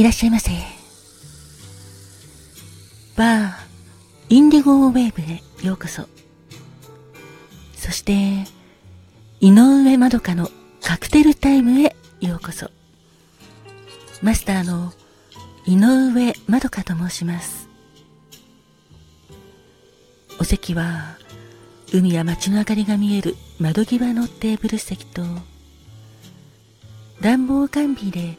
いらっしゃいませ。バー、インディゴウェーブへようこそ。そして、井上まどかのカクテルタイムへようこそ。マスターの井上まどかと申します。お席は、海や街の明かりが見える窓際のテーブル席と、暖房完備で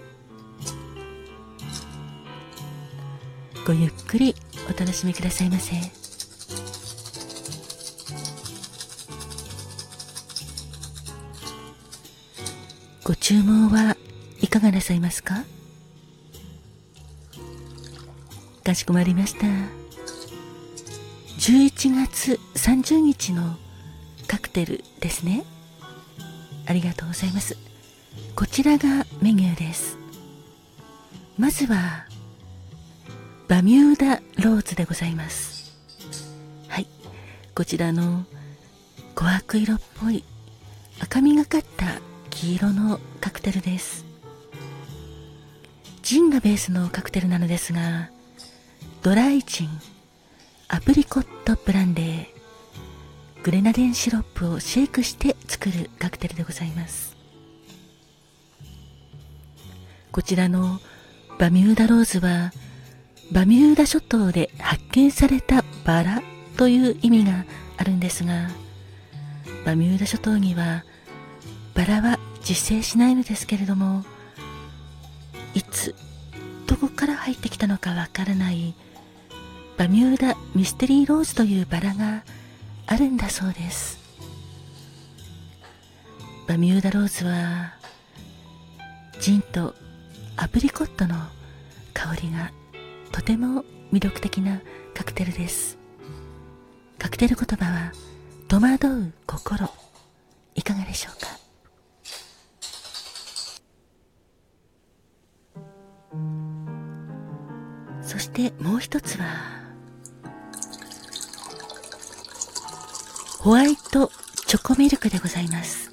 ごゆっくりお楽しみくださいませ。ご注文はいかがなさいますか？かしこまりました。11月30日のカクテルですね。ありがとうございます。こちらがメニューです。まずはバミューダローズでございます。はい。こちらの琥珀色っぽい赤みがかった黄色のカクテルです。ジンがベースのカクテルなのですがドライジンアプリコットブランデーグレナデンシロップをシェイクして作るカクテルでございます。こちらのバミューダローズはバミューダ諸島で発見されたバラという意味があるんですがバミューダ諸島にはバラは実生しないのですけれどもいつどこから入ってきたのかわからないバミューダミステリーローズというバラがあるんだそうです。バミューダローズはジンとアプリコットの香りがとても魅力的なカクテルです。カクテル言葉は戸惑う心。いかがでしょうか？そしてもう一つはホワイトチョコミルクでございます。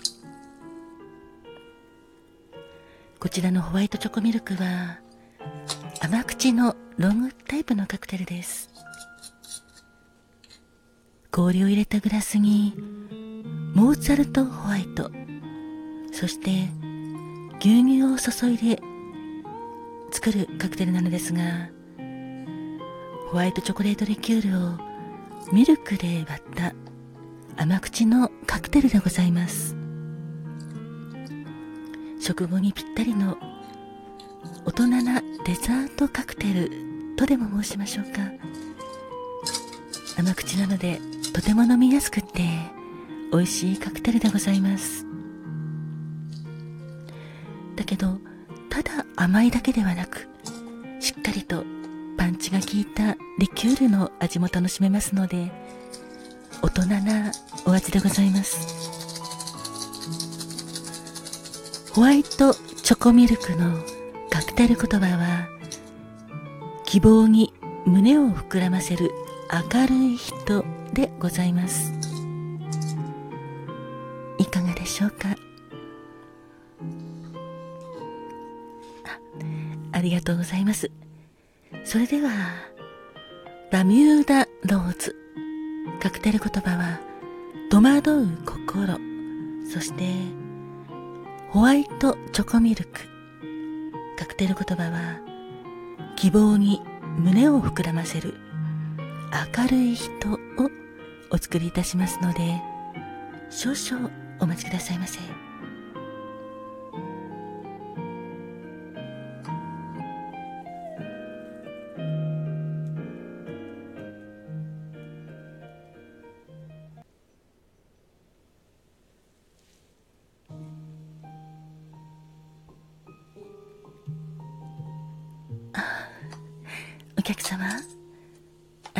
こちらのホワイトチョコミルクは甘口のロングタイプのカクテルです。氷を入れたグラスにモーツァルトホワイト。そして牛乳を注いで作るカクテルなのですがホワイトチョコレートリキュールをミルクで割った甘口のカクテルでございます。食後にぴったりの大人なデザートカクテルとでも申しましょうか。甘口なのでとても飲みやすくって美味しいカクテルでございます。だけどただ甘いだけではなくしっかりとパンチが効いたリキュールの味も楽しめますので大人なお味でございます。ホワイトチョコミルクのカクテル言葉は希望に胸を膨らませる明るい人でございます。いかがでしょうか？あありがとうございます。それではバミューダローズ。カクテル言葉は戸惑う心。そしてホワイトチョコミルク。カクテル言葉は希望に胸を膨らませる明るい人をお作りいたしますので少々お待ちくださいませ。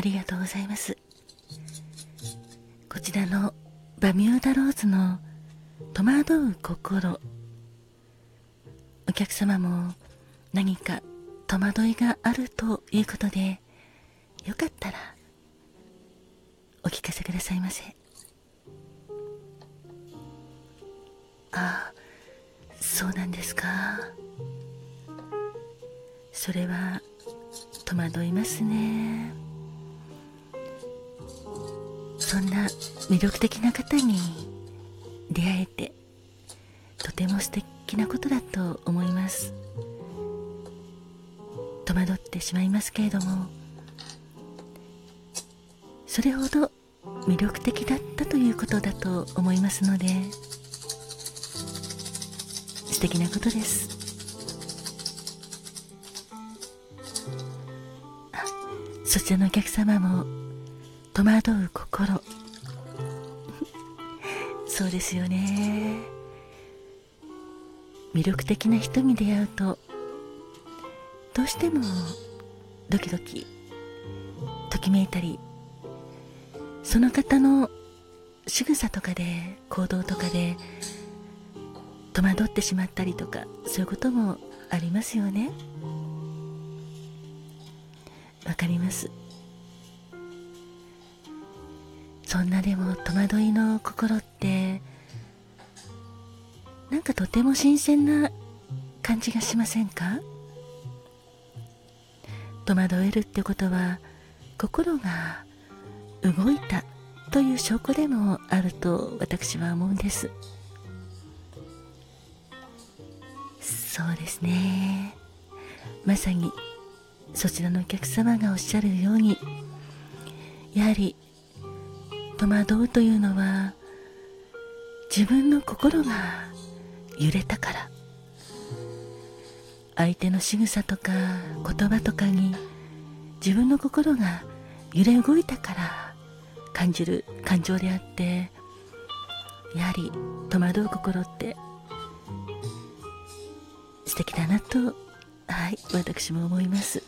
りがとうございます。こちらのバミューダローズの戸惑う心。お客様も何か戸惑いがあるということでよかったらお聞かせくださいませ。ああそうなんですか。それは戸惑いますね。そんな魅力的な方に出会えてとても素敵なことだと思います。戸惑ってしまいますけれどもそれほど魅力的だったということだと思いますので素敵なことです。そちらのお客様も戸惑う心。そうですよね。魅力的な人に出会うとどうしてもドキドキときめいたりその方の仕草とかで行動とかで戸惑ってしまったりとかそういうこともありますよね。わかります。そんなでも戸惑いの心ってなんかとても新鮮な感じがしませんか？戸惑えるってことは心が動いたという証拠でもあると私は思うんです。そうですね。まさにそちらのお客様がおっしゃるようにやはり戸惑うというのは自分の心が揺れたから相手の仕草とか言葉とかに自分の心が揺れ動いたから感じる感情であってやはり戸惑う心って素敵だなとはい私も思います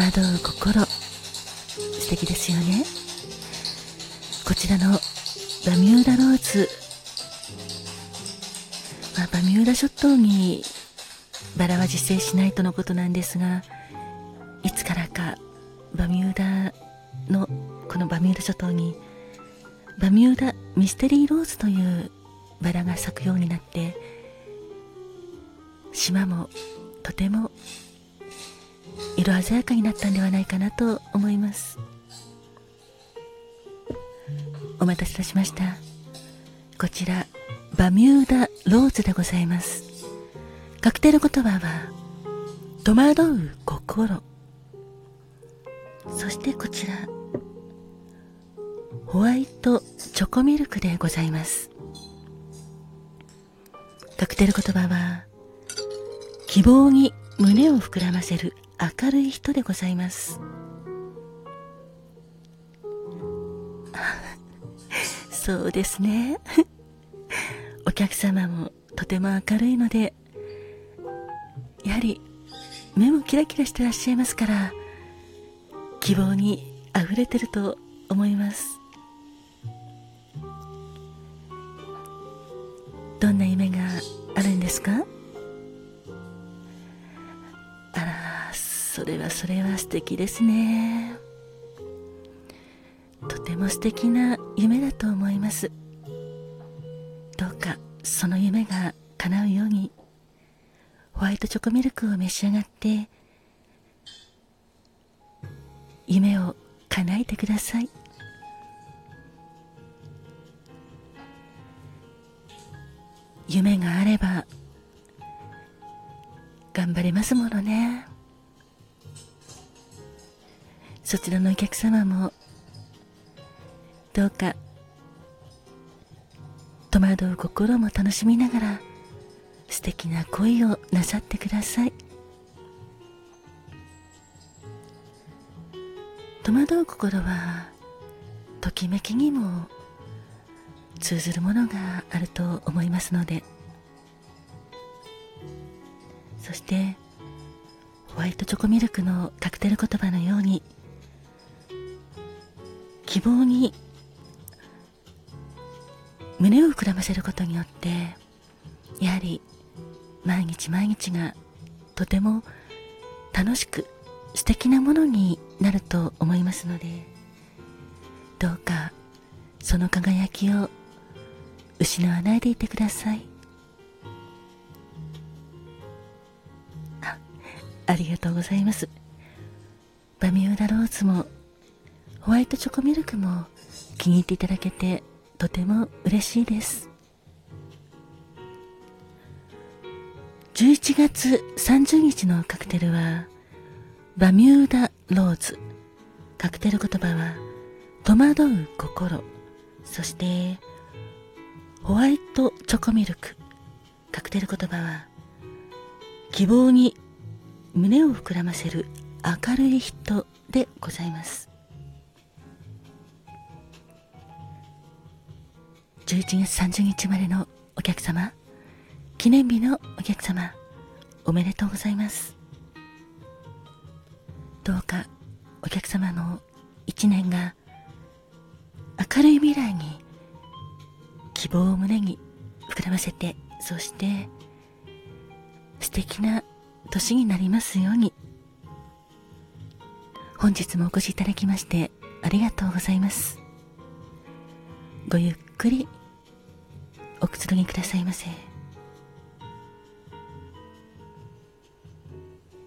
戸惑う心素敵ですよね。こちらのバミューダローズ、まあ、バミューダ諸島にバラは自生しないとのことなんですがいつからかバミューダのこのバミューダ諸島にバミューダミステリーローズというバラが咲くようになって島もとても色鮮やかになったんではないかなと思います。お待たせいたしました。こちらバミューダローズでございます。カクテル言葉は戸惑う心。そしてこちらホワイトチョコミルクでございます。カクテル言葉は希望に胸を膨らませる明るい人でございます。そうですね。お客様もとても明るいのでやはり目もキラキラしてらっしゃいますから希望にあふれてると思います。どんな夢があるんですか？それはそれは素敵ですね。とても素敵な夢だと思います。どうかその夢が叶うようにホワイトチョコミルクを召し上がって夢を叶えてください。夢があれば頑張れますものね。そちらのお客様もどうか戸惑う心も楽しみながら素敵な恋をなさってください。戸惑う心はときめきにも通ずるものがあると思いますので。そしてホワイトチョコミルクのカクテル言葉のように希望に胸を膨らませることによってやはり毎日毎日がとても楽しく素敵なものになると思いますのでどうかその輝きを失わないでいてください。あありがとうございます。バミューダローズもホワイトチョコミルクも気に入っていただけてとても嬉しいです。11月30日のカクテルはバミューダローズ。カクテル言葉は戸惑う心。そしてホワイトチョコミルク。カクテル言葉は希望に胸を膨らませる明るい人でございます。11月30日までのお客様。記念日のお客様おめでとうございます。どうかお客様の一年が明るい未来に希望を胸に膨らませてそして素敵な年になりますように。本日もお越しいただきましてありがとうございます。ごゆっくりおくつろぎくださいませ。